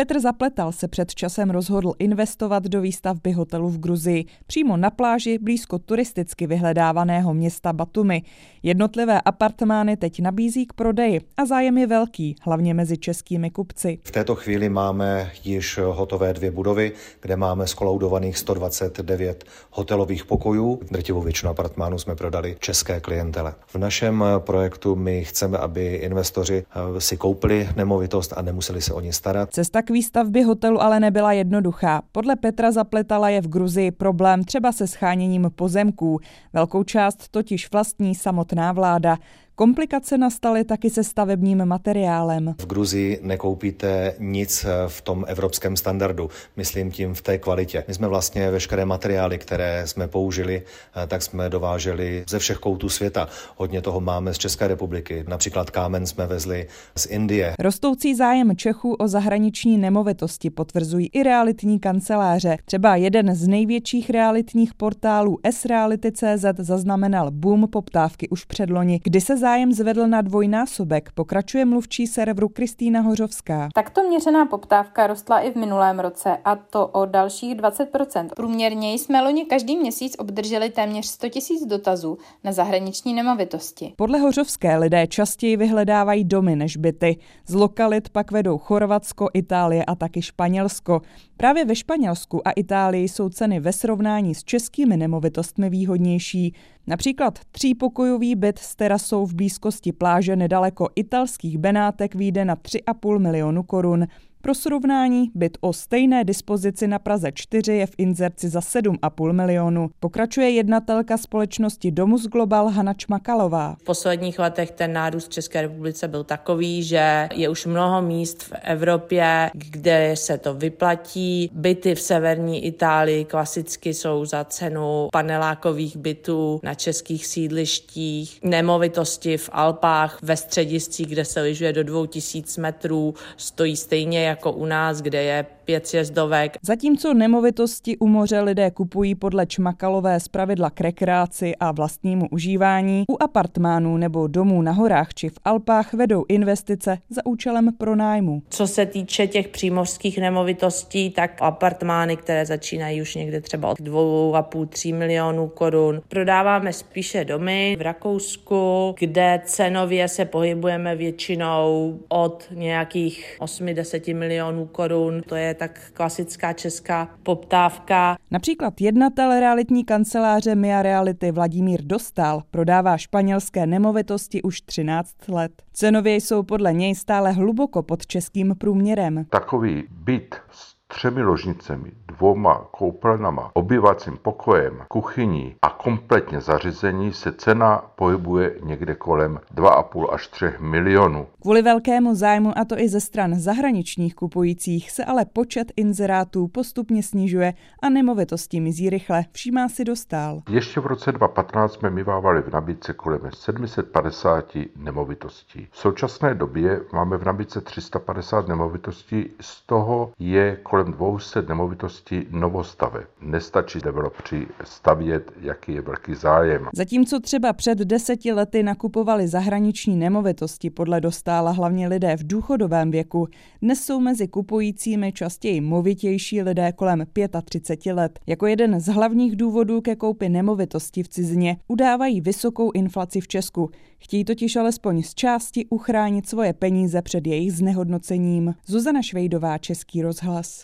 Petr Zapletal se před časem rozhodl investovat do výstavby hotelu v Gruzii, přímo na pláži blízko turisticky vyhledávaného města Batumi. Jednotlivé apartmány teď nabízí k prodeji a zájem je velký, hlavně mezi českými kupci. V této chvíli máme již hotové dvě budovy, kde máme skoloudovaných 129 hotelových pokojů. Drtivou většinu apartmánů jsme prodali české klientele. V našem projektu my chceme, aby investoři eh, si koupili nemovitost a nemuseli se o ní starat. Cesta k výstavbě hotelu ale nebyla jednoduchá. Podle Petra Zapletala je v Gruzii problém třeba se scháněním pozemků. Velkou část totiž vlastní samotná vláda. Komplikace nastaly taky se stavebním materiálem. V Gruzii nekoupíte nic v tom evropském standardu, myslím tím v té kvalitě. My jsme vlastně veškeré materiály, které jsme použili, tak jsme dováželi ze všech koutů světa. Hodně toho máme z České republiky. Například kámen jsme vezli z Indie. Rostoucí zájem Čechů o zahraniční nemovitosti potvrzují i realitní kanceláře. Třeba jeden z největších realitních portálů sreality.cz zaznamenal boom poptávky už předloni, kdy se zájem zvedl na dvojnásobek, pokračuje mluvčí serveru Kristýna Hořovská. Takto měřená poptávka rostla i v minulém roce a to o dalších 20%. Průměrně jsme loni každý měsíc obdrželi téměř 100 000 dotazů na zahraniční nemovitosti. Podle Hořovské lidé častěji vyhledávají domy než byty. Z lokalit pak vedou Chorvatsko, Itálie a taky Španělsko. Právě ve Španělsku a Itálii jsou ceny ve srovnání s českými nemovitostmi výhodnější. Například třípokojový byt s terasou v blízkosti pláže nedaleko italských Benátek výjde na 3,5 milionu korun. Pro srovnání, byt o stejné dispozici na Praze 4 je v inzerci za 7,5 milionu. Pokračuje jednatelka společnosti Domus Global Hana Čmakalová. V posledních letech ten nárůst v České republice byl takový, že je už mnoho míst v Evropě, kde se to vyplatí. Byty v severní Itálii klasicky jsou za cenu panelákových bytů na českých sídlištích. Nemovitosti v Alpách ve střediscích, kde se lyžuje do 2000 metrů, stojí stejně jako u nás, kde je pět sjezdovek. Zatímco nemovitosti u moře lidé kupují podle Čmakalové zpravidla k rekreaci a vlastnímu užívání, u apartmánů nebo domů na horách či v Alpách vedou investice za účelem pronájmu. Co se týče těch přímořských nemovitostí, tak apartmány, které začínají už někde třeba od 2,5-3 milionů korun. Prodáváme spíše domy v Rakousku, kde cenově se pohybujeme většinou od nějakých 8-10 milionů korun. To je tak klasická česká poptávka. Například jednatel realitní kanceláře Mia Reality Vladimír Dostal prodává španělské nemovitosti už 13 let. Cenově jsou podle něj stále hluboko pod českým průměrem. Takový byt s třemi ložnicemi, dvoma koupelnama, obyvacím pokojem, kuchyní a kompletně zařízení se cena pohybuje někde kolem 2,5 až 3 milionů. Kvůli velkému zájmu, a to i ze stran zahraničních kupujících, se ale počet inzerátů postupně snižuje a nemovitosti mizí rychle, všímá si dostal. Ještě v roce 2015 jsme mývávali v nabídce kolem 750 nemovitostí. V současné době máme v nabídce 350 nemovitostí, z toho je kolem 200 nemovitostí novostave. Nestačí developři stavět, jaký je velký zájem. Zatímco třeba před deseti lety nakupovali zahraniční nemovitosti podle dostála hlavně lidé v důchodovém věku, dnes jsou mezi kupujícími častěji movitější lidé kolem 35 let. Jako jeden z hlavních důvodů ke koupi nemovitosti v cizině udávají vysokou inflaci v Česku. Chtějí totiž alespoň z části uchránit svoje peníze před jejich znehodnocením. Zuzana Švejdová, Český rozhlas.